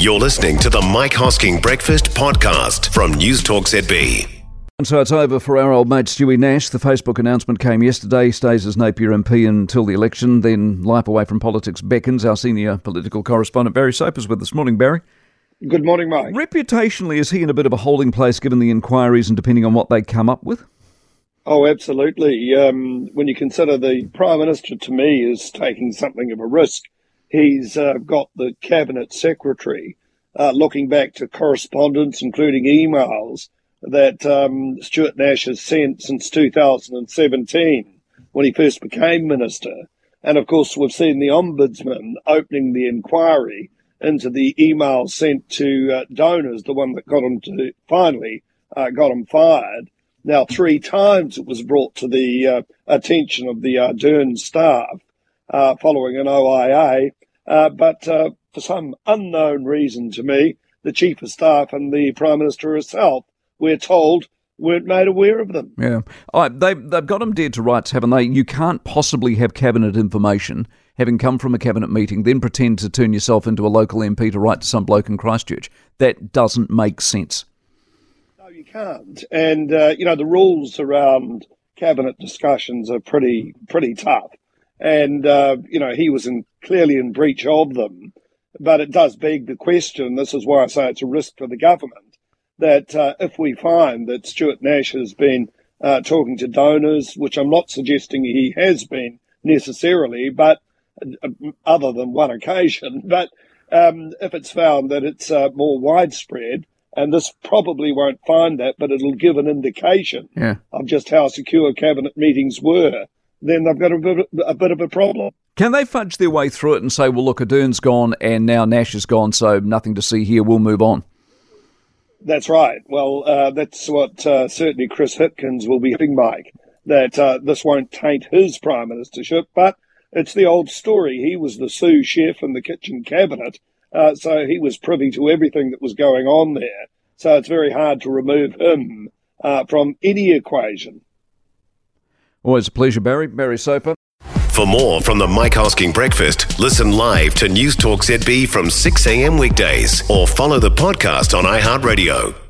You're listening to the Mike Hosking Breakfast Podcast from Newstalk ZB. And so it's over for our old mate Stewie Nash. The Facebook announcement came yesterday. He stays as Napier MP until the election. Then life away from politics beckons. Our senior political correspondent Barry Soper is with this morning. Barry. Good morning, Mike. Reputationally, is he in a bit of a holding place given the inquiries and depending on what they come up with? Oh, absolutely. Um, when you consider the Prime Minister, to me, is taking something of a risk. He's uh, got the Cabinet Secretary uh, looking back to correspondence, including emails, that um, Stuart Nash has sent since 2017 when he first became Minister. And of course, we've seen the Ombudsman opening the inquiry into the emails sent to uh, donors, the one that got him to finally uh, got him fired. Now, three times it was brought to the uh, attention of the Ardern staff uh, following an OIA, uh, but uh, for some unknown reason to me, the Chief of Staff and the Prime Minister herself, we're told, weren't made aware of them. Yeah. they've, they've got them dead to rights, haven't they? You can't possibly have cabinet information, having come from a cabinet meeting, then pretend to turn yourself into a local MP to write to some bloke in Christchurch. That doesn't make sense No, you can't. And uh, you know the rules around cabinet discussions are pretty pretty tough. And uh, you know he was in, clearly in breach of them. But it does beg the question. This is why I say it's a risk for the government that uh, if we find that Stuart Nash has been uh, talking to donors, which I'm not suggesting he has been necessarily, but uh, other than one occasion, but um, if it's found that it's uh, more widespread, and this probably won't find that, but it'll give an indication yeah. of just how secure cabinet meetings were. Then they've got a bit, a bit of a problem. Can they fudge their way through it and say, well, look, Ardern's gone and now Nash is gone, so nothing to see here, we'll move on? That's right. Well, uh, that's what uh, certainly Chris Hipkins will be hoping, Mike, that uh, this won't taint his prime ministership. But it's the old story. He was the sous chef in the kitchen cabinet uh, so he was privy to everything that was going on there. So it's very hard to remove him uh, from any equation. Always a pleasure, Barry. Barry Soper. For more from the Mike Hosking Breakfast, listen live to Newstalk ZB from 6 a.m. weekdays or follow the podcast on iHeartRadio.